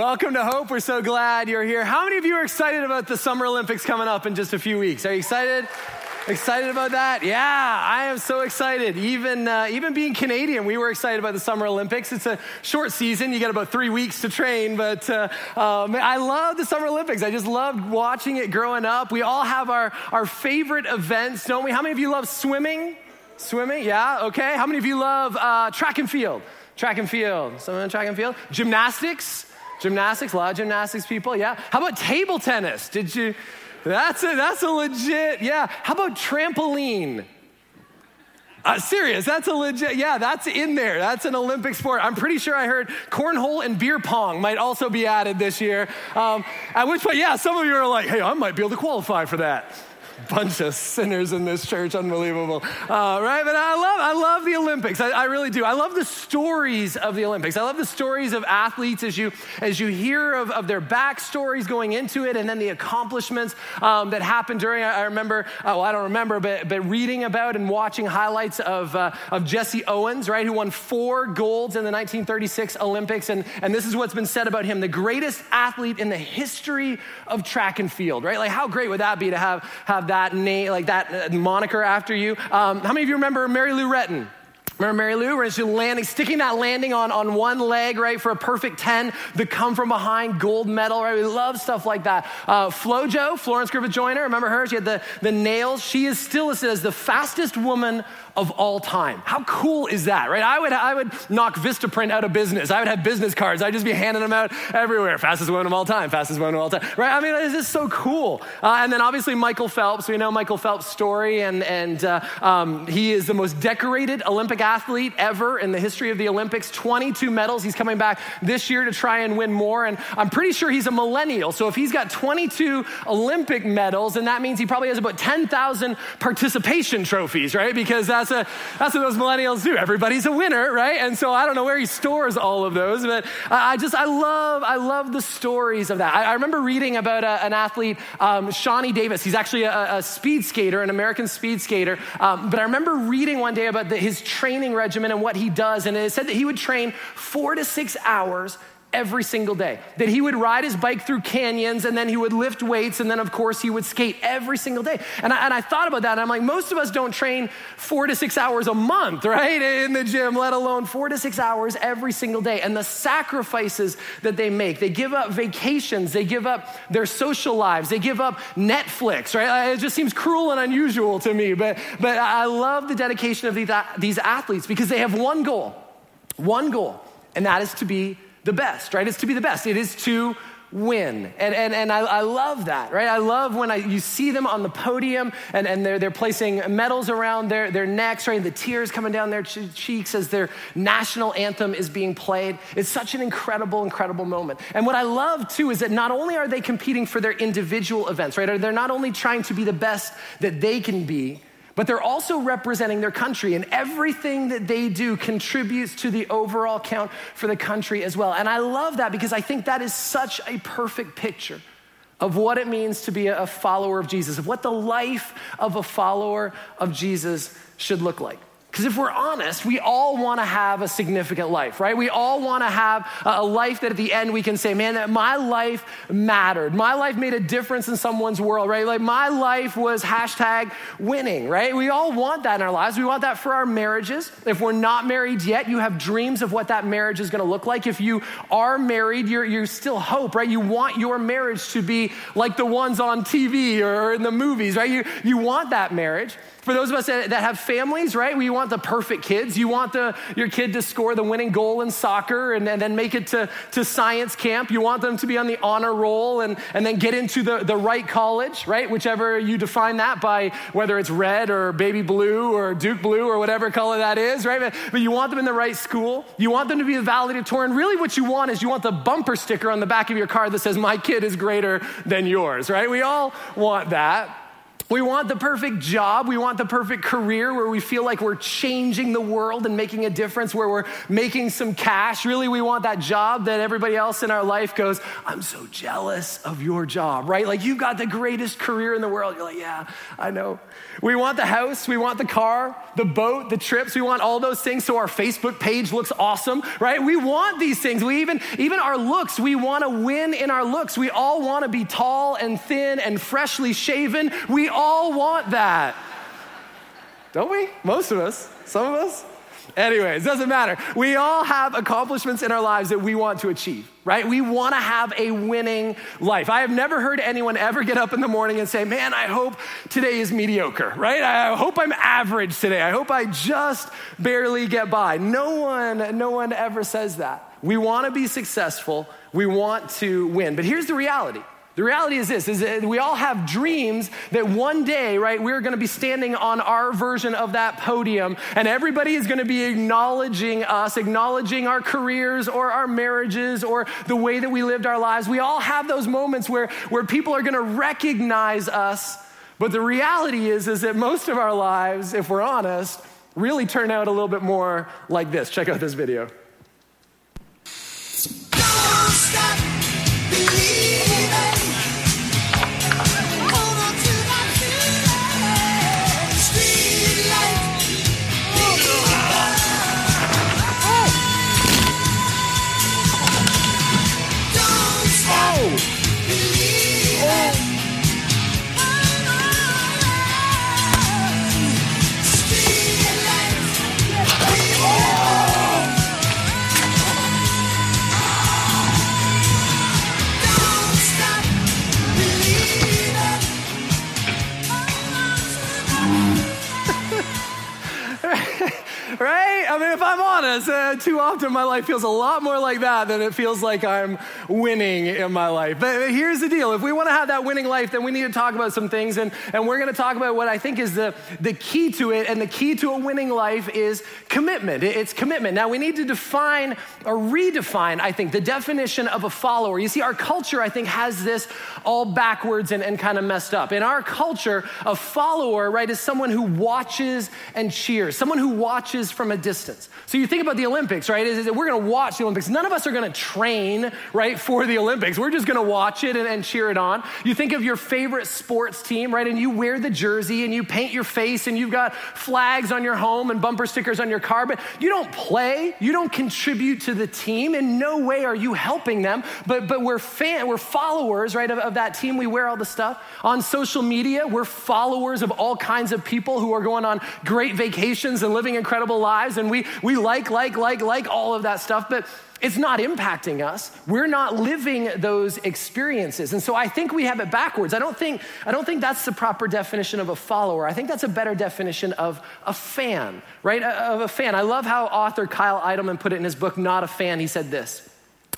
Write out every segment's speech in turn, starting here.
Welcome to Hope. We're so glad you're here. How many of you are excited about the Summer Olympics coming up in just a few weeks? Are you excited? Excited about that? Yeah, I am so excited. Even uh, even being Canadian, we were excited about the Summer Olympics. It's a short season; you get about three weeks to train. But uh, um, I love the Summer Olympics. I just loved watching it growing up. We all have our our favorite events, don't we? How many of you love swimming? Swimming? Yeah. Okay. How many of you love uh, track and field? Track and field. Someone track and field. Gymnastics. Gymnastics. A lot of gymnastics people. Yeah. How about table tennis? Did you? That's a, that's a legit, yeah. How about trampoline? Uh, serious, that's a legit, yeah, that's in there. That's an Olympic sport. I'm pretty sure I heard cornhole and beer pong might also be added this year. Um, at which point, yeah, some of you are like, hey, I might be able to qualify for that bunch of sinners in this church, unbelievable. Uh, right? But I love, I love the Olympics. I, I, really do. I love the stories of the Olympics. I love the stories of athletes as you, as you hear of, of their backstories going into it and then the accomplishments um, that happened during. I, I remember, uh, well, I don't remember, but, but reading about and watching highlights of, uh, of Jesse Owens, right, who won four golds in the 1936 Olympics. And, and this is what's been said about him the greatest athlete in the history of track and field, right? Like, how great would that be to have, have that name, like that uh, moniker after you. Um, how many of you remember Mary Lou Retton? Remember Mary Lou, where she's landing, sticking that landing on, on one leg, right, for a perfect 10, the come from behind gold medal, right? We love stuff like that. Uh, Flojo, Florence Griffith Joyner, remember her? She had the, the nails. She is still listed as the fastest woman of all time. How cool is that, right? I would, I would knock Vistaprint out of business. I would have business cards. I'd just be handing them out everywhere. Fastest woman of all time, fastest woman of all time, right? I mean, this is so cool. Uh, and then obviously Michael Phelps. We know Michael Phelps' story, and, and uh, um, he is the most decorated Olympic athlete ever in the history of the Olympics. 22 medals. He's coming back this year to try and win more. And I'm pretty sure he's a millennial. So if he's got 22 Olympic medals, then that means he probably has about 10,000 participation trophies, right? Because that's that's, a, that's what those millennials do. Everybody's a winner, right? And so I don't know where he stores all of those, but I just, I love, I love the stories of that. I, I remember reading about a, an athlete, um, Shani Davis. He's actually a, a, speed skater, an American speed skater. Um, but I remember reading one day about the, his training regimen and what he does. And it said that he would train four to six hours every single day. That he would ride his bike through canyons and then he would lift weights and then, of course, he would skate every single day. And I, and I thought about that and I'm like, most of us don't train four to six hours a month, right, in the gym, let alone four to six hours every single day. And the sacrifices that they make, they give up vacations, they give up their social lives, they give up Netflix, right? Uh, it just seems cruel and unusual to me, but, but I love the dedication of these, these athletes because they have one goal, one goal, and that is to be the best, right? It's to be the best. It is to win. And, and, and I, I love that, right? I love when I, you see them on the podium and, and they're, they're placing medals around their, their necks, right? The tears coming down their cheeks as their national anthem is being played. It's such an incredible, incredible moment. And what I love too is that not only are they competing for their individual events, right? They're not only trying to be the best that they can be, but they're also representing their country, and everything that they do contributes to the overall count for the country as well. And I love that because I think that is such a perfect picture of what it means to be a follower of Jesus, of what the life of a follower of Jesus should look like. Because if we're honest, we all want to have a significant life, right? We all want to have a life that at the end we can say, man, my life mattered. My life made a difference in someone's world, right? Like my life was hashtag winning, right? We all want that in our lives. We want that for our marriages. If we're not married yet, you have dreams of what that marriage is going to look like. If you are married, you're, you still hope, right? You want your marriage to be like the ones on TV or in the movies, right? You, you want that marriage. For those of us that, have families, right, we want the perfect kids. You want the, your kid to score the winning goal in soccer and, and then make it to, to science camp. You want them to be on the honor roll and, and then get into the, the right college, right? Whichever you define that by, whether it's red or baby blue or Duke blue or whatever color that is, right? But, but you want them in the right school. You want them to be the valedictorian. Really, what you want is you want the bumper sticker on the back of your car that says, My kid is greater than yours, right? We all want that. We want the perfect job. We want the perfect career where we feel like we're changing the world and making a difference, where we're making some cash. Really, we want that job that everybody else in our life goes, I'm so jealous of your job, right? Like, you've got the greatest career in the world. You're like, yeah, I know. We want the house, we want the car, the boat, the trips. We want all those things so our Facebook page looks awesome, right? We want these things. We even, even our looks, we want to win in our looks. We all want to be tall and thin and freshly shaven. We all want that. Don't we? Most of us. Some of us. Anyways, doesn't matter. We all have accomplishments in our lives that we want to achieve, right? We want to have a winning life. I have never heard anyone ever get up in the morning and say, Man, I hope today is mediocre, right? I hope I'm average today. I hope I just barely get by. No one, no one ever says that. We want to be successful. We want to win. But here's the reality the reality is this is that we all have dreams that one day, right, we're going to be standing on our version of that podium and everybody is going to be acknowledging us, acknowledging our careers or our marriages or the way that we lived our lives. We all have those moments where, where people are going to recognize us. But the reality is is that most of our lives, if we're honest, really turn out a little bit more like this. Check out this video. I mean, if I'm honest, uh, too often my life feels a lot more like that than it feels like I'm winning in my life. But here's the deal if we want to have that winning life, then we need to talk about some things. And, and we're going to talk about what I think is the, the key to it. And the key to a winning life is commitment. It's commitment. Now, we need to define or redefine, I think, the definition of a follower. You see, our culture, I think, has this all backwards and, and kind of messed up. In our culture, a follower, right, is someone who watches and cheers, someone who watches from a distance. So you think about the Olympics, right? Is, is we're going to watch the Olympics. None of us are going to train, right, for the Olympics. We're just going to watch it and, and cheer it on. You think of your favorite sports team, right? And you wear the jersey and you paint your face and you've got flags on your home and bumper stickers on your car, but you don't play. You don't contribute to the team. In no way are you helping them. But but we're fan, we're followers, right, of, of that team. We wear all the stuff on social media. We're followers of all kinds of people who are going on great vacations and living incredible lives and we, we like, like, like, like all of that stuff, but it's not impacting us. We're not living those experiences. And so I think we have it backwards. I don't think, I don't think that's the proper definition of a follower. I think that's a better definition of a fan, right? Of a fan. I love how author Kyle Idleman put it in his book, Not a Fan. He said this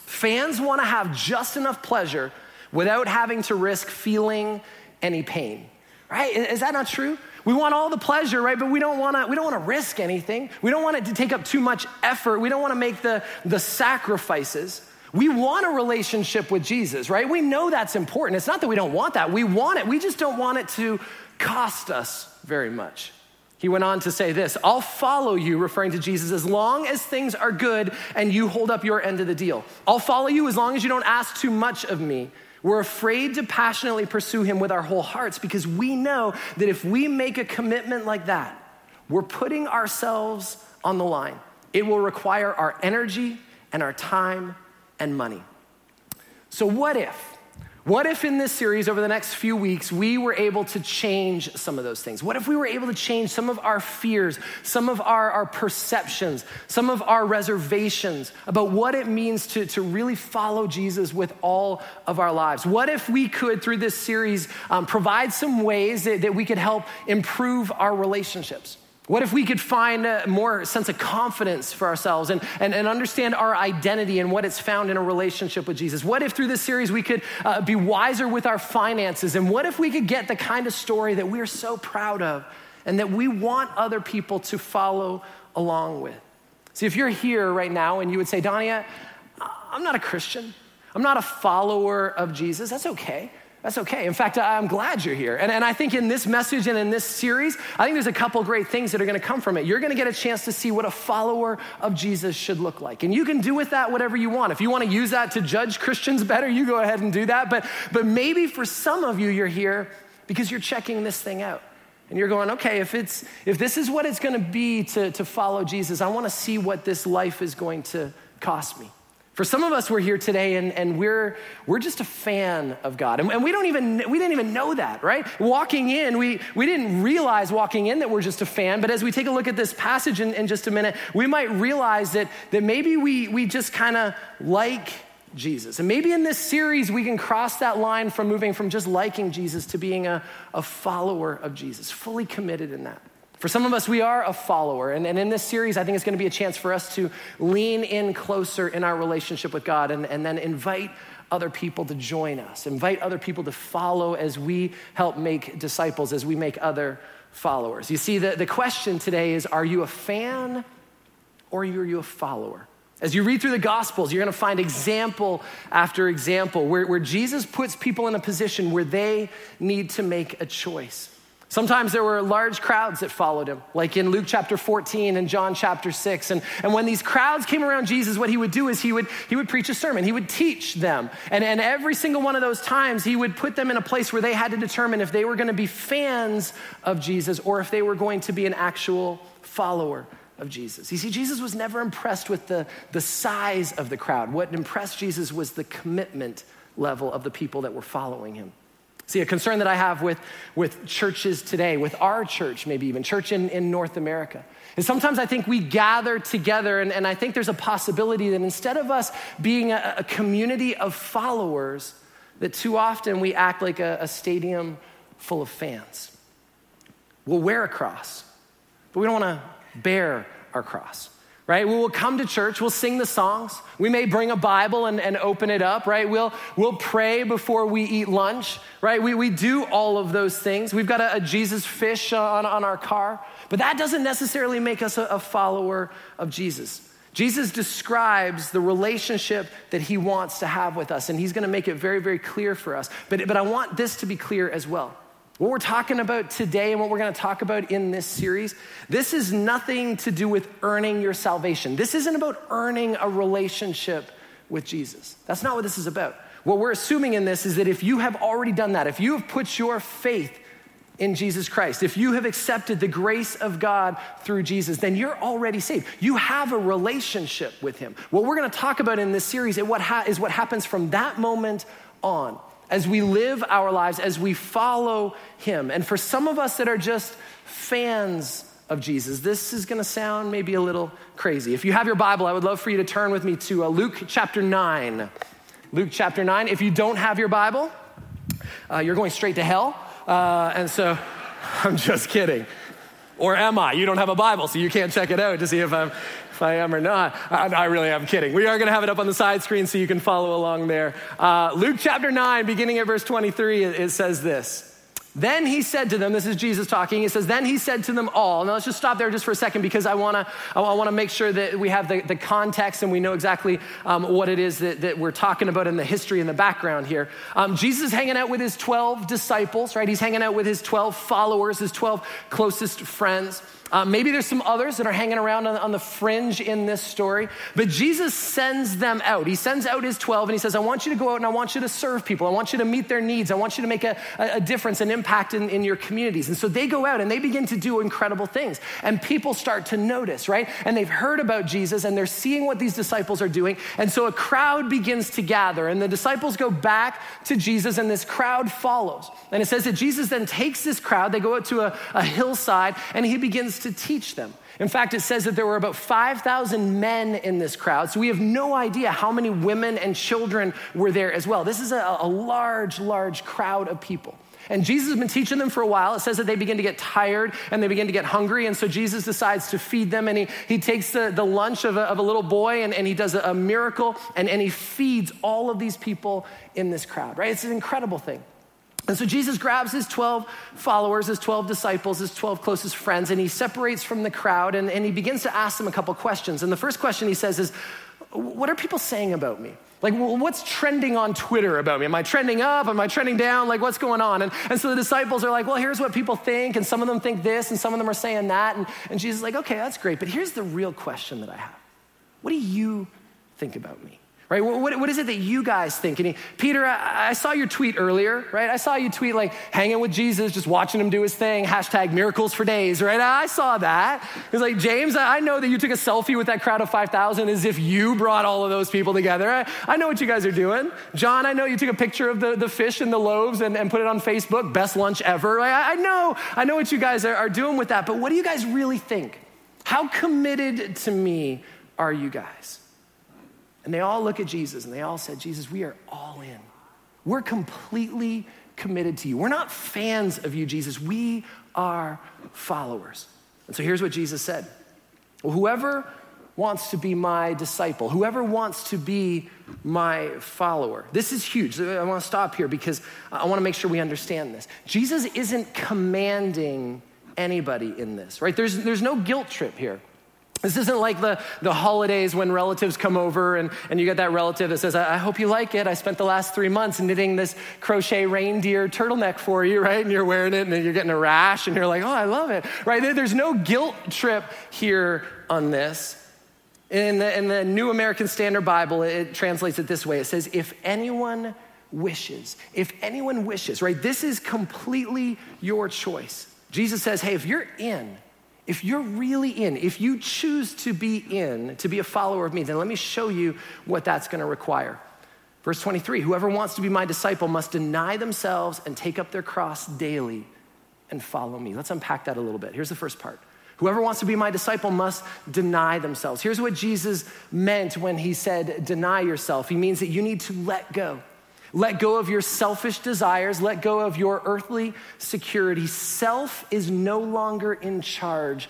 Fans want to have just enough pleasure without having to risk feeling any pain, right? Is that not true? We want all the pleasure, right? But we don't want to we don't want to risk anything. We don't want it to take up too much effort. We don't want to make the, the sacrifices. We want a relationship with Jesus, right? We know that's important. It's not that we don't want that. We want it. We just don't want it to cost us very much. He went on to say this I'll follow you, referring to Jesus, as long as things are good and you hold up your end of the deal. I'll follow you as long as you don't ask too much of me. We're afraid to passionately pursue Him with our whole hearts because we know that if we make a commitment like that, we're putting ourselves on the line. It will require our energy and our time and money. So, what if? What if in this series over the next few weeks we were able to change some of those things? What if we were able to change some of our fears, some of our, our perceptions, some of our reservations about what it means to, to really follow Jesus with all of our lives? What if we could, through this series, um, provide some ways that, that we could help improve our relationships? What if we could find a more sense of confidence for ourselves and, and, and understand our identity and what it's found in a relationship with Jesus? What if through this series we could uh, be wiser with our finances? And what if we could get the kind of story that we're so proud of and that we want other people to follow along with? See, if you're here right now and you would say, Donnie, I'm not a Christian, I'm not a follower of Jesus, that's okay. That's okay. In fact, I'm glad you're here. And, and I think in this message and in this series, I think there's a couple great things that are going to come from it. You're going to get a chance to see what a follower of Jesus should look like. And you can do with that whatever you want. If you want to use that to judge Christians better, you go ahead and do that. But, but maybe for some of you, you're here because you're checking this thing out. And you're going, okay, if, it's, if this is what it's going to be to, to follow Jesus, I want to see what this life is going to cost me. For some of us, we're here today and, and we're, we're just a fan of God. And, and, we, don't even, we didn't even know that, right? Walking in, we, we didn't realize walking in that we're just a fan. But as we take a look at this passage in, in just a minute, we might realize that, that maybe we, we just kind of like Jesus. And maybe in this series, we can cross that line from moving from just liking Jesus to being a, a follower of Jesus, fully committed in that. For some of us, we are a follower. And, and in this series, I think it's going to be a chance for us to lean in closer in our relationship with God and, and then invite other people to join us, invite other people to follow as we help make disciples, as we make other followers. You see, the, the question today is are you a fan or are you a follower? As you read through the Gospels, you're going to find example after example where, where Jesus puts people in a position where they need to make a choice. Sometimes there were large crowds that followed him, like in Luke chapter 14 and John chapter 6. And, and when these crowds came around Jesus, what he would do is he would, he would preach a sermon, he would teach them. And, and every single one of those times, he would put them in a place where they had to determine if they were going to be fans of Jesus or if they were going to be an actual follower of Jesus. You see, Jesus was never impressed with the, the size of the crowd. What impressed Jesus was the commitment level of the people that were following him. See, a concern that I have with, with churches today, with our church, maybe even church in, in North America, is sometimes I think we gather together, and, and I think there's a possibility that instead of us being a, a community of followers, that too often we act like a, a stadium full of fans. We'll wear a cross, but we don't want to bear our cross right? We will come to church, we'll sing the songs. We may bring a Bible and, and open it up, right? We'll, we'll pray before we eat lunch, right? We, we do all of those things. We've got a, a Jesus fish uh, on, on our car, but that doesn't necessarily make us a, a follower of Jesus. Jesus describes the relationship that he wants to have with us, and he's going to make it very, very clear for us. But, but I want this to be clear as well. What we're talking about today and what we're going to talk about in this series, this is nothing to do with earning your salvation. This isn't about earning a relationship with Jesus. That's not what this is about. What we're assuming in this is that if you have already done that, if you have put your faith in Jesus Christ, if you have accepted the grace of God through Jesus, then you're already saved. You have a relationship with Him. What we're going to talk about in this series is what, ha- is what happens from that moment on as we live our lives, as we follow him. And for some of us that are just fans of Jesus, this is going to sound maybe a little crazy. If you have your Bible, I would love for you to turn with me to uh, Luke chapter 9. Luke chapter 9. If you don't have your Bible, uh, you're going straight to hell. Uh, and so I'm just kidding. Or am I? You don't have a Bible, so you can't check it out to see if I'm I am or not. I, I really am kidding. We are going to have it up on the side screen so you can follow along there. Uh, Luke chapter 9, beginning at verse 23, it, it says this. Then he said to them, this is Jesus talking. He says, Then he said to them all. Now let's just stop there just for a second because I wanna, I wanna make sure that we have the, the context and we know exactly um, what it is that, that, we're talking about in the history and the background here. Um, Jesus is hanging out with his 12 disciples, right? He's hanging out with his 12 followers, his 12 closest friends. Uh, maybe there's some others that are hanging around on, on, the fringe in this story, but Jesus sends them out. He sends out his 12 and he says, I want you to go out and I want you to serve people. I want you to meet their needs. I want you to make a, a difference, an impact in, in your communities. And so they go out and they begin to do incredible things. And people start to notice, right? And they've heard about Jesus and they're seeing what these disciples are doing. And so a crowd begins to gather and the disciples go back to Jesus and this crowd follows. And it says that Jesus then takes this crowd, they go out to a, a hillside and he begins to teach them. In fact, it says that there were about 5,000 men in this crowd, so we have no idea how many women and children were there as well. This is a, a large, large crowd of people. And Jesus has been teaching them for a while. It says that they begin to get tired and they begin to get hungry. And so Jesus decides to feed them. And he, he takes the, the lunch of a, of a little boy and, and he does a, a miracle and, and he feeds all of these people in this crowd, right? It's an incredible thing. And so Jesus grabs his 12 followers, his 12 disciples, his 12 closest friends, and he separates from the crowd and, and he begins to ask them a couple questions. And the first question he says is, What are people saying about me? Like, what's trending on Twitter about me? Am I trending up? Am I trending down? Like, what's going on? And, and so the disciples are like, well, here's what people think. And some of them think this, and some of them are saying that. And, and Jesus is like, okay, that's great. But here's the real question that I have What do you think about me? Right? What, what is it that you guys think? And he, Peter, I, I, saw your tweet earlier, right? I saw you tweet like hanging with Jesus, just watching him do his thing, hashtag miracles for days, right? I saw that. He's like, James, I know that you took a selfie with that crowd of 5,000 as if you brought all of those people together. I, I, know what you guys are doing. John, I know you took a picture of the, the fish and the loaves and, and put it on Facebook, best lunch ever. I, I know, I know what you guys are, are doing with that, but what do you guys really think? How committed to me are you guys? And they all look at Jesus and they all said, Jesus, we are all in. We're completely committed to you. We're not fans of you, Jesus. We are followers. And so here's what Jesus said well, Whoever wants to be my disciple, whoever wants to be my follower. This is huge. I want to stop here because I want to make sure we understand this. Jesus isn't commanding anybody in this, right? There's, there's no guilt trip here. This isn't like the, the holidays when relatives come over and, and you get that relative that says, I, I hope you like it. I spent the last three months knitting this crochet reindeer turtleneck for you, right? And you're wearing it and then you're getting a rash and you're like, oh, I love it, right? There's no guilt trip here on this. In the, in the New American Standard Bible, it translates it this way it says, if anyone wishes, if anyone wishes, right? This is completely your choice. Jesus says, hey, if you're in, if you're really in, if you choose to be in, to be a follower of me, then let me show you what that's gonna require. Verse 23 Whoever wants to be my disciple must deny themselves and take up their cross daily and follow me. Let's unpack that a little bit. Here's the first part. Whoever wants to be my disciple must deny themselves. Here's what Jesus meant when he said, deny yourself. He means that you need to let go. Let go of your selfish desires. Let go of your earthly security. Self is no longer in charge.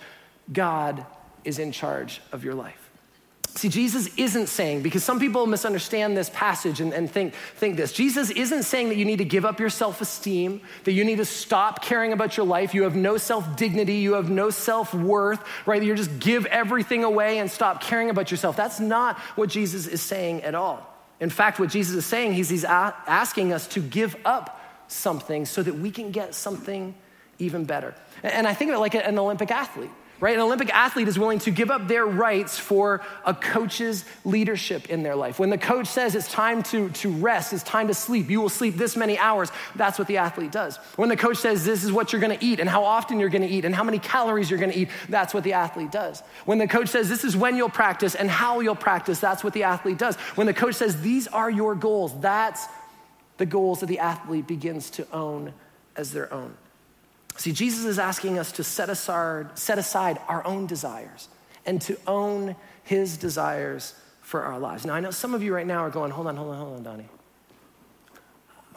God is in charge of your life. See, Jesus isn't saying, because some people misunderstand this passage and, and, think, think this. Jesus isn't saying that you need to give up your self esteem, that you need to stop caring about your life. You have no self dignity, you have no self worth, right? You just give everything away and stop caring about yourself. That's not what Jesus is saying at all. In fact, what Jesus is saying, he's, he's asking us to give up something so that we can get something even better. And I think of it like an Olympic athlete right? An Olympic athlete is willing to give up their rights for a coach's leadership in their life. When the coach says it's time to, to rest, it's time to sleep, you will sleep this many hours, that's what the athlete does. When the coach says this is what you're gonna eat and how often you're gonna eat and how many calories you're gonna eat, that's what the athlete does. When the coach says this is when you'll practice and how you'll practice, that's what the athlete does. When the coach says these are your goals, that's the goals that the athlete begins to own as their own. See, Jesus is asking us to set aside, set aside our own desires and to own his desires for our lives. Now, I know some of you right now are going, hold on, hold on, hold on, Donnie.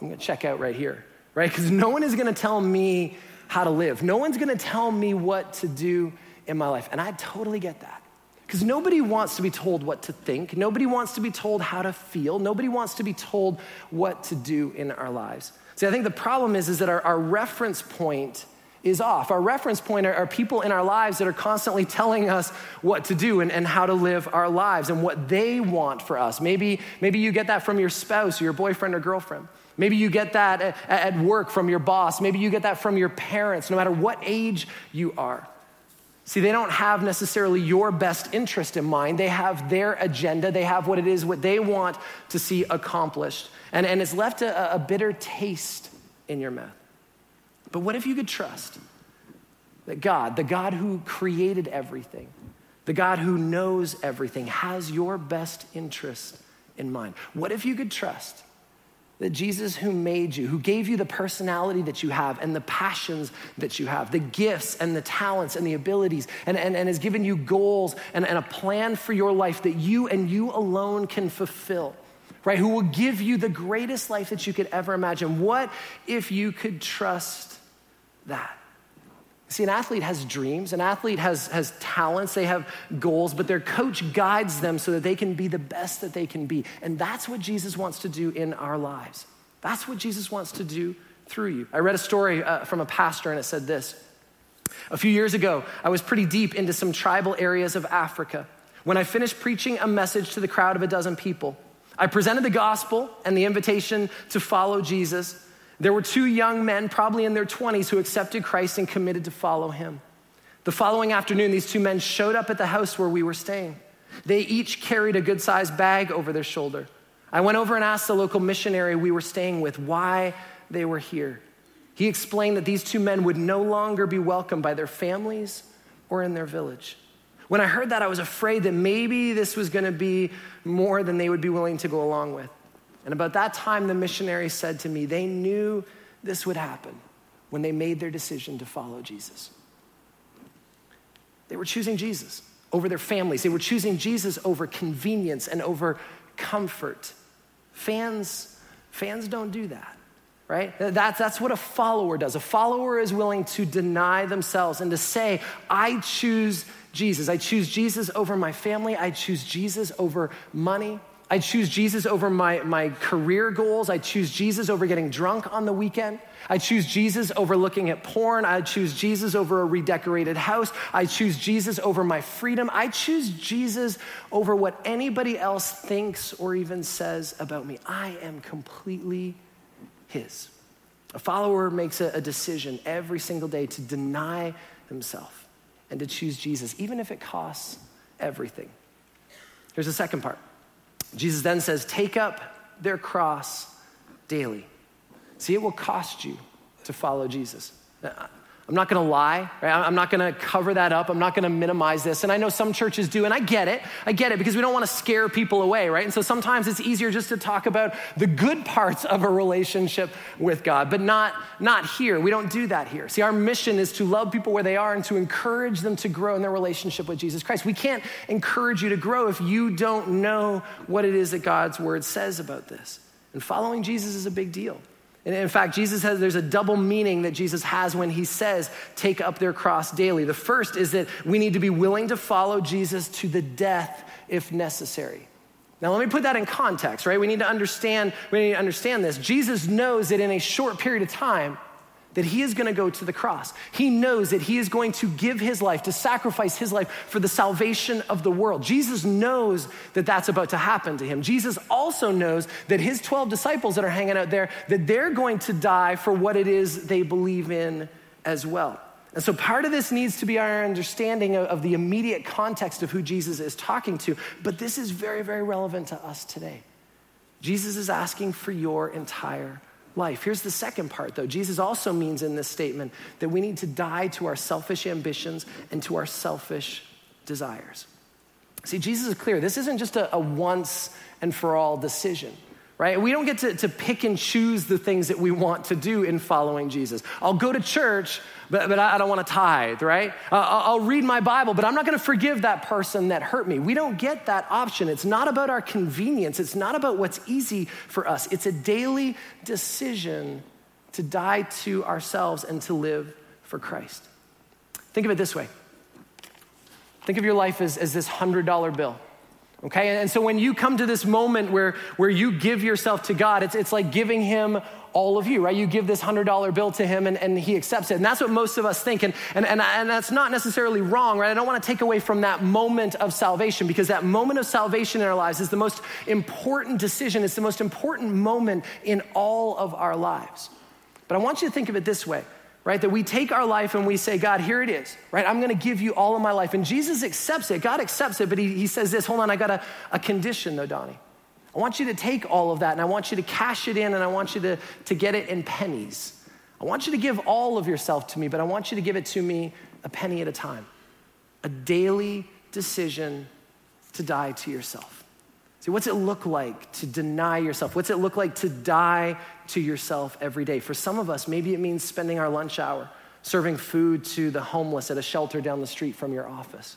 I'm gonna check out right here, right? Because no one is gonna tell me how to live. No one's gonna tell me what to do in my life. And I totally get that. Because nobody wants to be told what to think. Nobody wants to be told how to feel. Nobody wants to be told what to do in our lives. See, I think the problem is, is that our, our reference point is off. Our reference point are, are, people in our lives that are constantly telling us what to do and, and how to live our lives and what they want for us. Maybe, maybe you get that from your spouse or your boyfriend or girlfriend. Maybe you get that at, at work from your boss. Maybe you get that from your parents, no matter what age you are. See, they don't have necessarily your best interest in mind. They have their agenda. They have what it is, what they want to see accomplished. And, and it's left a, a bitter taste in your mouth. But what if you could trust that God, the God who created everything, the God who knows everything, has your best interest in mind? What if you could trust that Jesus, who made you, who gave you the personality that you have and the passions that you have, the gifts and the talents and the abilities, and, and, and has given you goals and, and a plan for your life that you and you alone can fulfill, right? Who will give you the greatest life that you could ever imagine. What if you could trust that? See, an athlete has dreams, an athlete has, has talents, they have goals, but their coach guides them so that they can be the best that they can be. And that's what Jesus wants to do in our lives. That's what Jesus wants to do through you. I read a story uh, from a pastor, and it said this A few years ago, I was pretty deep into some tribal areas of Africa. When I finished preaching a message to the crowd of a dozen people, I presented the gospel and the invitation to follow Jesus. There were two young men, probably in their 20s, who accepted Christ and committed to follow him. The following afternoon, these two men showed up at the house where we were staying. They each carried a good sized bag over their shoulder. I went over and asked the local missionary we were staying with why they were here. He explained that these two men would no longer be welcomed by their families or in their village. When I heard that, I was afraid that maybe this was going to be more than they would be willing to go along with. And about that time, the missionary said to me, they knew this would happen when they made their decision to follow Jesus. They were choosing Jesus over their families, they were choosing Jesus over convenience and over comfort. Fans, fans don't do that right? That's, that's what a follower does. A follower is willing to deny themselves and to say, I choose Jesus. I choose Jesus over my family. I choose Jesus over money. I choose Jesus over my, my career goals. I choose Jesus over getting drunk on the weekend. I choose Jesus over looking at porn. I choose Jesus over a redecorated house. I choose Jesus over my freedom. I choose Jesus over what anybody else thinks or even says about me. I am completely His. A follower makes a, a decision every single day to deny himself and to choose Jesus, even if it costs everything. Here's the second part Jesus then says, Take up their cross daily. See, it will cost you to follow Jesus. I'm not gonna lie, right? I'm not gonna cover that up. I'm not gonna minimize this. And I know some churches do, and I get it. I get it because we don't wanna scare people away, right? And so sometimes it's easier just to talk about the good parts of a relationship with God, but not, not here. We don't do that here. See, our mission is to love people where they are and to encourage them to grow in their relationship with Jesus Christ. We can't encourage you to grow if you don't know what it is that God's word says about this. And following Jesus is a big deal. In fact, Jesus has, there's a double meaning that Jesus has when he says, take up their cross daily. The first is that we need to be willing to follow Jesus to the death if necessary. Now, let me put that in context, right? We need to understand, we need to understand this. Jesus knows that in a short period of time, that he is going to go to the cross. He knows that he is going to give his life, to sacrifice his life for the salvation of the world. Jesus knows that that's about to happen to him. Jesus also knows that his 12 disciples that are hanging out there, that they're going to die for what it is they believe in as well. And so part of this needs to be our understanding of, of the immediate context of who Jesus is talking to, but this is very, very relevant to us today. Jesus is asking for your entire life. Here's the second part, though. Jesus also means in this statement that we need to die to our selfish ambitions and to our selfish desires. See, Jesus is clear. This isn't just a, a once and for all decision right? We don't get to, to pick and choose the things that we want to do in following Jesus. I'll go to church, but, but I don't want to tithe, right? Uh, I'll read my Bible, but I'm not going to forgive that person that hurt me. We don't get that option. It's not about our convenience, it's not about what's easy for us. It's a daily decision to die to ourselves and to live for Christ. Think of it this way think of your life as, as this $100 bill. Okay, and so when you come to this moment where, where you give yourself to God, it's, it's like giving Him all of you, right? You give this $100 bill to Him and, and He accepts it. And that's what most of us think. And, and, and, and that's not necessarily wrong, right? I don't want to take away from that moment of salvation because that moment of salvation in our lives is the most important decision. It's the most important moment in all of our lives. But I want you to think of it this way right? That we take our life and we say, God, here it is, right? I'm gonna give you all of my life. And Jesus accepts it, God accepts it, but he, he says this hold on, I got a, a condition though, Donnie. I want you to take all of that and I want you to cash it in and I want you to, to get it in pennies. I want you to give all of yourself to me, but I want you to give it to me a penny at a time. A daily decision to die to yourself. See, what's it look like to deny yourself? What's it look like to die to yourself every day? For some of us, maybe it means spending our lunch hour serving food to the homeless at a shelter down the street from your office.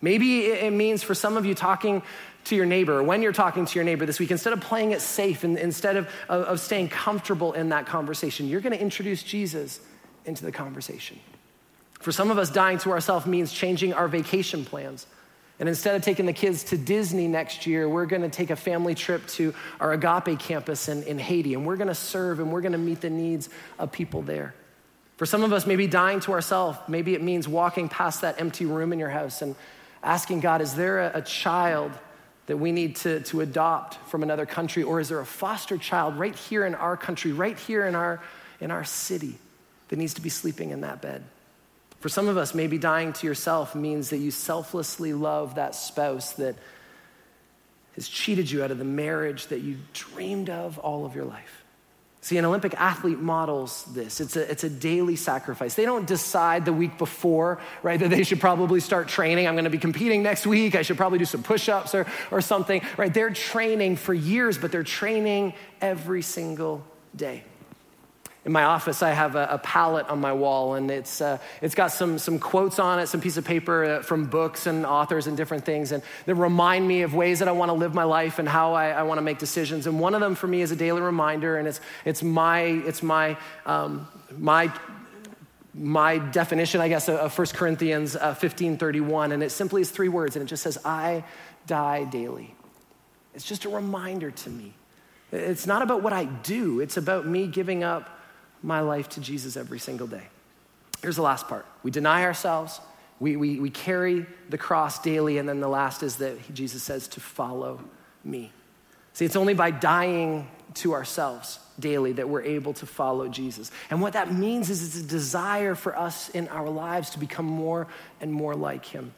Maybe it means for some of you talking to your neighbor, when you're talking to your neighbor this week, instead of playing it safe and instead of, of, of staying comfortable in that conversation, you're gonna introduce Jesus into the conversation. For some of us, dying to ourselves means changing our vacation plans and instead of taking the kids to Disney next year, we're gonna take a family trip to our Agape campus in, in Haiti, and we're gonna serve and we're gonna meet the needs of people there. For some of us, maybe dying to ourselves, maybe it means walking past that empty room in your house and asking God, is there a, a child that we need to, to adopt from another country? Or is there a foster child right here in our country, right here in our, in our city that needs to be sleeping in that bed? For some of us, maybe dying to yourself means that you selflessly love that spouse that has cheated you out of the marriage that you dreamed of all of your life. See, an Olympic athlete models this. It's a, it's a daily sacrifice. They don't decide the week before, right, that they should probably start training. I'm going to be competing next week. I should probably do some push ups or, or something, right? They're training for years, but they're training every single day in my office, I have a, a palette on my wall, and it's, uh, it's got some, some quotes on it, some piece of paper uh, from books and authors and different things, and that remind me of ways that I want to live my life and how I, I want to make decisions. And one of them for me is a daily reminder, and it's, it's my, it's my, um, my my definition, I guess, of 1 Corinthians uh, 15 31, and it simply is three words, and it just says, I die daily. It's just a reminder to me. It's not about what I do, it's about me giving up my life to Jesus every single day. Here's the last part we deny ourselves, we, we, we carry the cross daily, and then the last is that Jesus says to follow me. See, it's only by dying to ourselves daily that we're able to follow Jesus. And what that means is it's a desire for us in our lives to become more and more like Him.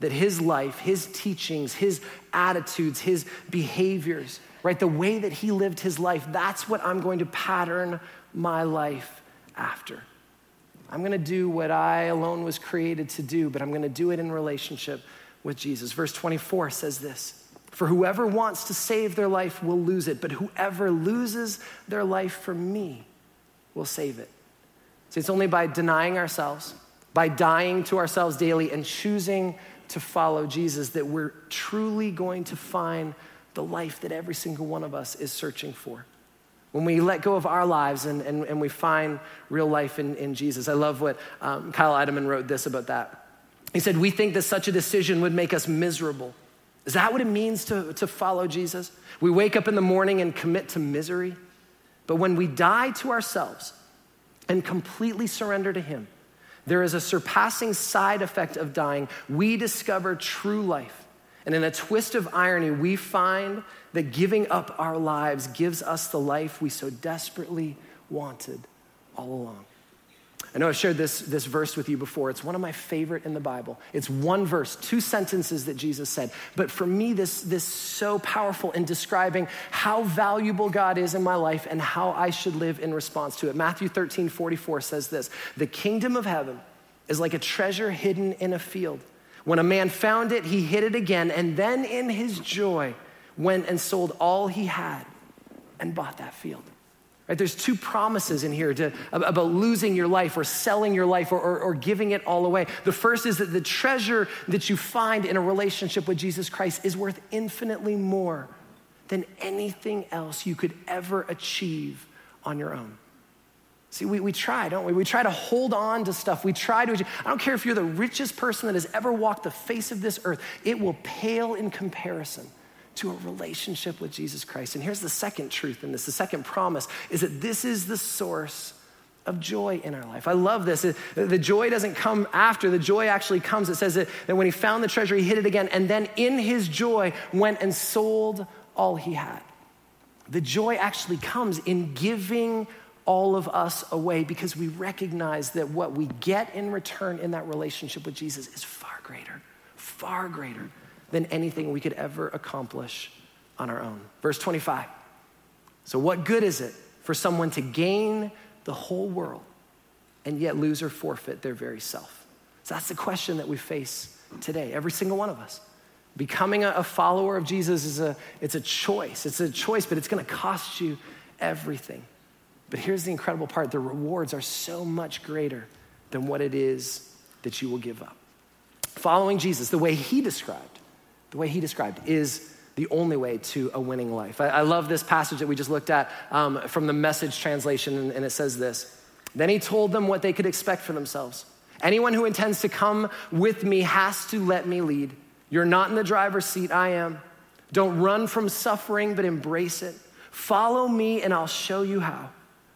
That His life, His teachings, His attitudes, His behaviors, right, the way that He lived His life, that's what I'm going to pattern my life after. I'm going to do what I alone was created to do, but I'm going to do it in relationship with Jesus. Verse 24 says this For whoever wants to save their life will lose it, but whoever loses their life for me will save it. See, it's only by denying ourselves, by dying to ourselves daily, and choosing to follow Jesus that we're truly going to find the life that every single one of us is searching for when we let go of our lives and, and, and we find real life in, in Jesus. I love what um, Kyle Idleman wrote this about that. He said, We think that such a decision would make us miserable. Is that what it means to, to follow Jesus? We wake up in the morning and commit to misery. But when we die to ourselves and completely surrender to Him, there is a surpassing side effect of dying. We discover true life. And in a twist of irony, we find that giving up our lives gives us the life we so desperately wanted all along. I know I've shared this, this verse with you before. It's one of my favorite in the Bible. It's one verse, two sentences that Jesus said. But for me, this, this so powerful in describing how valuable God is in my life and how I should live in response to it. Matthew 13, 44 says this The kingdom of heaven is like a treasure hidden in a field. When a man found it, he hid it again, and then in his joy, went and sold all he had and bought that field. Right? There's two promises in here to, about losing your life or selling your life or, or, or giving it all away. The first is that the treasure that you find in a relationship with Jesus Christ is worth infinitely more than anything else you could ever achieve on your own. See, we, we try, don't we? We try to hold on to stuff. We try to, I don't care if you're the richest person that has ever walked the face of this earth, it will pale in comparison to a relationship with Jesus Christ. And here's the second truth in this the second promise is that this is the source of joy in our life. I love this. The joy doesn't come after, the joy actually comes. It says that, that when he found the treasure, he hid it again, and then in his joy went and sold all he had. The joy actually comes in giving all of us away because we recognize that what we get in return in that relationship with Jesus is far greater, far greater than anything we could ever accomplish on our own. Verse 25. So, what good is it for someone to gain the whole world and yet lose or forfeit their very self? So, that's the question that we face today, every single one of us. Becoming a, follower of Jesus is a, it's a choice. It's a choice, but it's going to cost you everything. But here's the incredible part the rewards are so much greater than what it is that you will give up. Following Jesus, the way he described, the way he described is the only way to a winning life. I, I love this passage that we just looked at um, from the message translation, and, and it says this Then he told them what they could expect for themselves. Anyone who intends to come with me has to let me lead. You're not in the driver's seat, I am. Don't run from suffering, but embrace it. Follow me, and I'll show you how.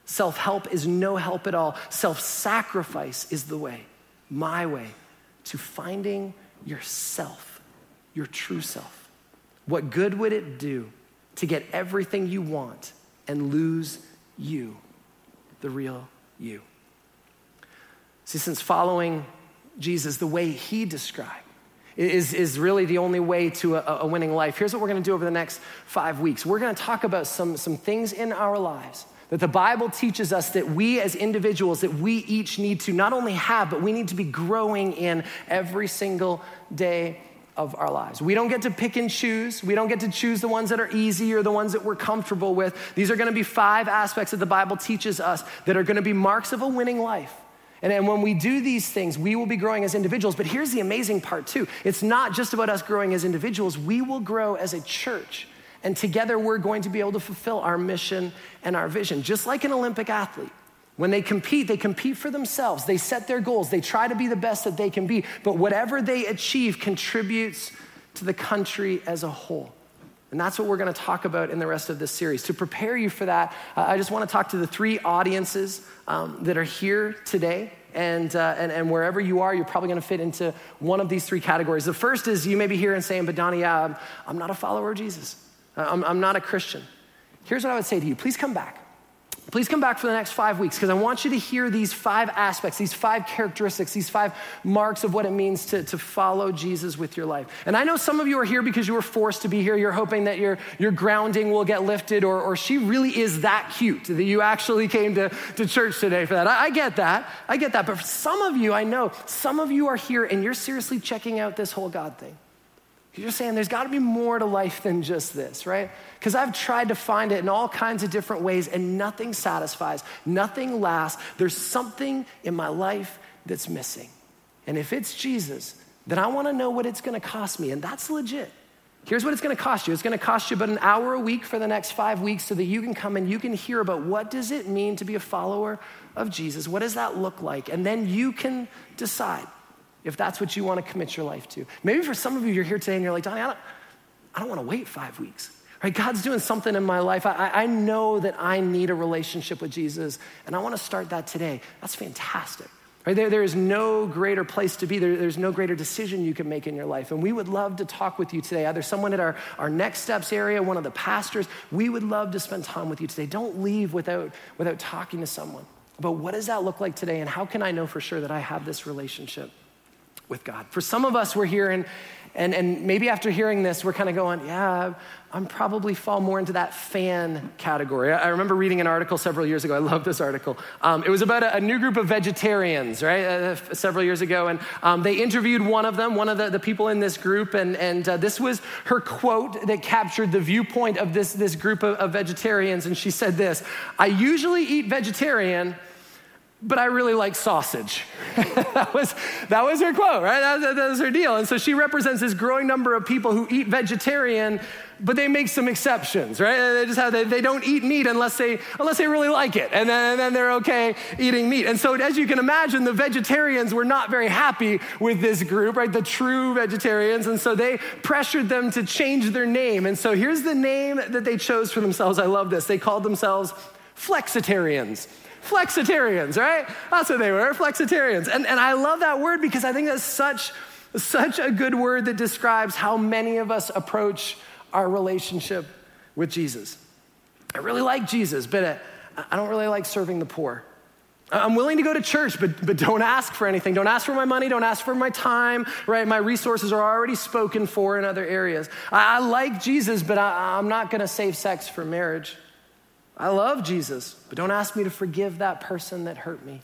Self help is no help at all. Self sacrifice is the way, my way, to finding yourself your true self. What good would it do to get everything you want and lose you, the real you? See, since following Jesus the way he described is, is really the only way to a, a winning life, here's what we're gonna do over the next five weeks. We're gonna talk about some, some things in our lives that the Bible teaches us that we as individuals, that we each need to not only have, but we need to be growing in every single day of our lives. We don't get to pick and choose. We don't get to choose the ones that are easy or the ones that we're comfortable with. These are going to be five aspects that the Bible teaches us that are going to be marks of a winning life. And, and when we do these things, we will be growing as individuals. But here's the amazing part, too it's not just about us growing as individuals, we will grow as a church. And together, we're going to be able to fulfill our mission and our vision, just like an Olympic athlete. When they compete, they compete for themselves. They set their goals. They try to be the best that they can be. But whatever they achieve contributes to the country as a whole. And that's what we're going to talk about in the rest of this series. To prepare you for that, uh, I just want to talk to the three audiences um, that are here today. And, uh, and, and, wherever you are, you're probably going to fit into one of these three categories. The first is you may be here and saying, but Donnie, I'm not a follower of Jesus. I'm, I'm not a Christian. Here's what I would say to you please come back. Please come back for the next five weeks because I want you to hear these five aspects, these five characteristics, these five marks of what it means to, to follow Jesus with your life. And I know some of you are here because you were forced to be here. You're hoping that your, your grounding will get lifted, or, or she really is that cute that you actually came to, to church today for that. I, I get that. I get that. But for some of you, I know some of you are here and you're seriously checking out this whole God thing. You're saying there's got to be more to life than just this, right? Because I've tried to find it in all kinds of different ways and nothing satisfies, nothing lasts. There's something in my life that's missing. And if it's Jesus, then I want to know what it's going to cost me. And that's legit. Here's what it's going to cost you. It's going to cost you about an hour a week for the next five weeks so that you can come and you can hear about what does it mean to be a follower of Jesus? What does that look like? And then you can decide if that's what you want to commit your life to. Maybe for some of you, you're here today and you're like, Donnie, I don't, I don't want to wait five weeks. Right? God's doing something in my life. I, I know that I need a relationship with Jesus, and I want to start that today. That's fantastic. Right? There, there is no greater place to be. There, there's no greater decision you can make in your life. And we would love to talk with you today. Either someone at our, our next steps area, one of the pastors, we would love to spend time with you today. Don't leave without, without talking to someone. But what does that look like today? And how can I know for sure that I have this relationship? With God. For some of us, we're here and, and, and maybe after hearing this, we're kind of going, yeah, I'm probably fall more into that fan category. I remember reading an article several years ago. I love this article. Um, it was about a, a, new group of vegetarians, right, uh, several years ago. And um, they interviewed one of them, one of the, the people in this group. And, and uh, this was her quote that captured the viewpoint of this, this group of, of vegetarians. And she said this I usually eat vegetarian but I really like sausage. that, was, that was her quote, right? That, that, was her deal. And so she represents this growing number of people who eat vegetarian, but they make some exceptions, right? They just have, they, they don't eat meat unless they, unless they really like it. And then, and then they're okay eating meat. And so as you can imagine, the vegetarians were not very happy with this group, right? The true vegetarians. And so they pressured them to change their name. And so here's the name that they chose for themselves. I love this. They called themselves flexitarians flexitarians, right? That's what they were, flexitarians. And, and I love that word because I think that's such, such a good word that describes how many of us approach our relationship with Jesus. I really like Jesus, but uh, I don't really like serving the poor. I'm willing to go to church, but, but don't ask for anything. Don't ask for my money. Don't ask for my time, right? My resources are already spoken for in other areas. I, I like Jesus, but I, I'm not going to save sex for marriage. I love Jesus, but don't ask me to forgive that person that hurt me.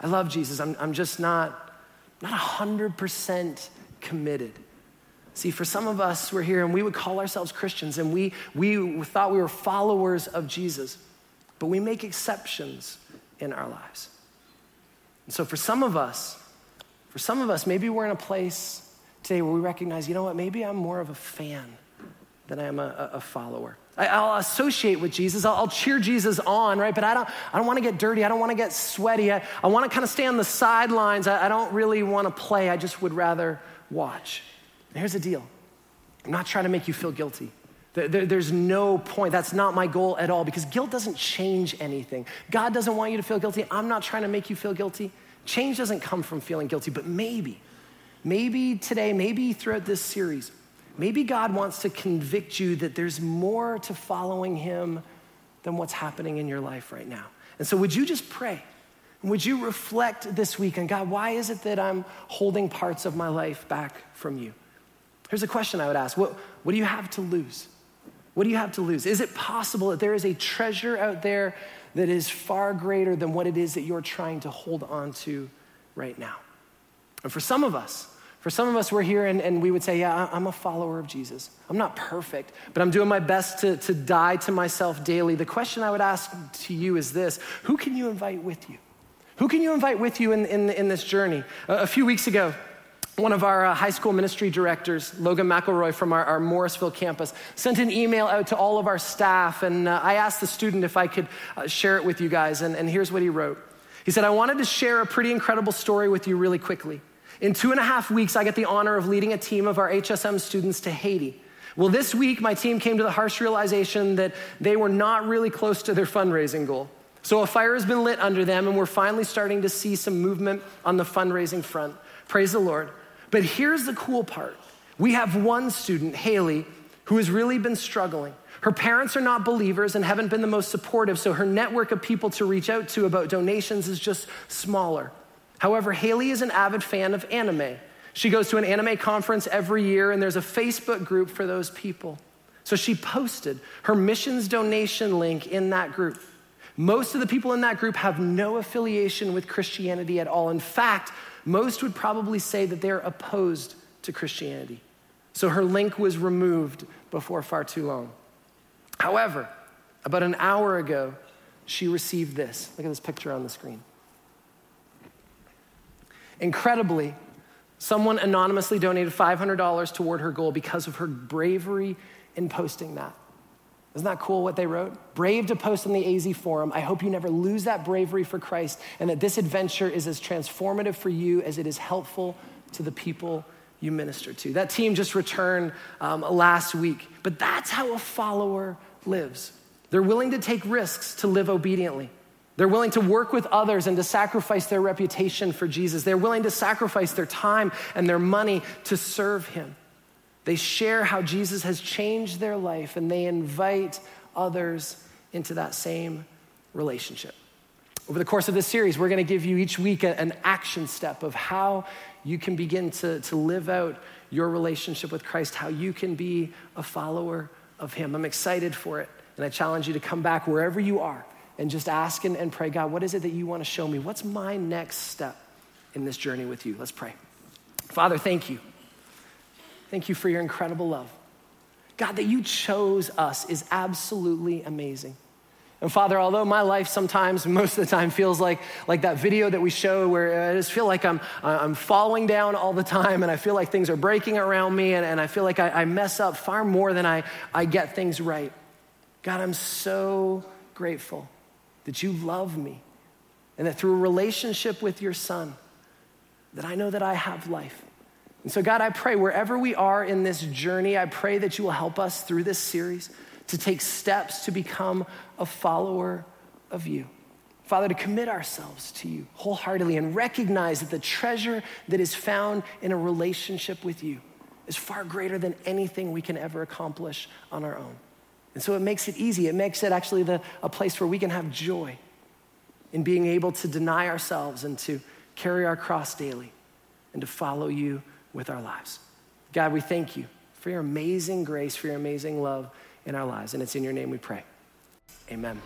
I love Jesus. I'm, I'm just not, not 100% committed. See, for some of us, we're here and we would call ourselves Christians and we, we thought we were followers of Jesus, but we make exceptions in our lives. And so for some of us, for some of us, maybe we're in a place today where we recognize, you know what, maybe I'm more of a fan than I am a, a follower. I'll associate with Jesus. I'll, cheer Jesus on, right? But I don't, I don't want to get dirty. I don't want to get sweaty. I, I want to kind of stay on the sidelines. I, I don't really want to play. I just would rather watch. Here's the deal I'm not trying to make you feel guilty. There, there's no point. That's not my goal at all because guilt doesn't change anything. God doesn't want you to feel guilty. I'm not trying to make you feel guilty. Change doesn't come from feeling guilty, but maybe, maybe today, maybe throughout this series, maybe God wants to convict you that there's more to following Him than what's happening in your life right now. And so, would you just pray? Would you reflect this week on God, why is it that I'm holding parts of my life back from you? Here's a question I would ask What, what do you have to lose? What do you have to lose? Is it possible that there is a treasure out there that is far greater than what it is that you're trying to hold on to right now? And for some of us, for some of us, we're here and, and we would say, Yeah, I'm a follower of Jesus. I'm not perfect, but I'm doing my best to, to die to myself daily. The question I would ask to you is this Who can you invite with you? Who can you invite with you in, in, in this journey? A, a few weeks ago, one of our uh, high school ministry directors, Logan McElroy from our, our, Morrisville campus, sent an email out to all of our staff, and uh, I asked the student if I could uh, share it with you guys, and, and here's what he wrote. He said, I wanted to share a pretty incredible story with you really quickly. In two and a half weeks, I get the honor of leading a team of our HSM students to Haiti. Well, this week, my team came to the harsh realization that they were not really close to their fundraising goal. So a fire has been lit under them, and we're finally starting to see some movement on the fundraising front. Praise the Lord. But here's the cool part we have one student, Haley, who has really been struggling. Her parents are not believers and haven't been the most supportive, so her network of people to reach out to about donations is just smaller. However, Haley is an avid fan of anime. She goes to an anime conference every year, and there's a Facebook group for those people. So she posted her missions donation link in that group. Most of the people in that group have no affiliation with Christianity at all. In fact, most would probably say that they're opposed to Christianity. So her link was removed before far too long. However, about an hour ago, she received this. Look at this picture on the screen. Incredibly, someone anonymously donated $500 toward her goal because of her bravery in posting that. Isn't that cool what they wrote? Brave to post on the AZ forum. I hope you never lose that bravery for Christ and that this adventure is as transformative for you as it is helpful to the people you minister to. That team just returned um, last week, but that's how a follower lives. They're willing to take risks to live obediently. They're willing to work with others and to sacrifice their reputation for Jesus. They're willing to sacrifice their time and their money to serve Him. They share how Jesus has changed their life and they invite others into that same relationship. Over the course of this series, we're going to give you each week an action step of how you can begin to, to live out your relationship with Christ, how you can be a follower of Him. I'm excited for it, and I challenge you to come back wherever you are and just ask and, and pray God, what is it that you want to show me? What's my next step in this journey with you? Let's pray. Father, thank you Thank you for your incredible love. God, that you chose us is absolutely amazing. And Father, although my life sometimes, most of the time, feels like, like that video that we show where uh, I just feel like I'm, uh, I'm falling down all the time and I feel like things are breaking around me and, and I feel like I, I mess up far more than I, I get things right. God, I'm so grateful that you love me and that through a relationship with your son, that I know that I have life. And so, God, I pray wherever we are in this journey, I pray that you will help us through this series to take steps to become a follower of you. Father, to commit ourselves to you wholeheartedly and recognize that the treasure that is found in a relationship with you is far greater than anything we can ever accomplish on our own. And so it makes it easy. It makes it actually the, a place where we can have joy in being able to deny ourselves and to carry our cross daily and to follow you with our lives. God, we thank you for your amazing grace, for your amazing love in our lives. And it's in your name we pray. Amen.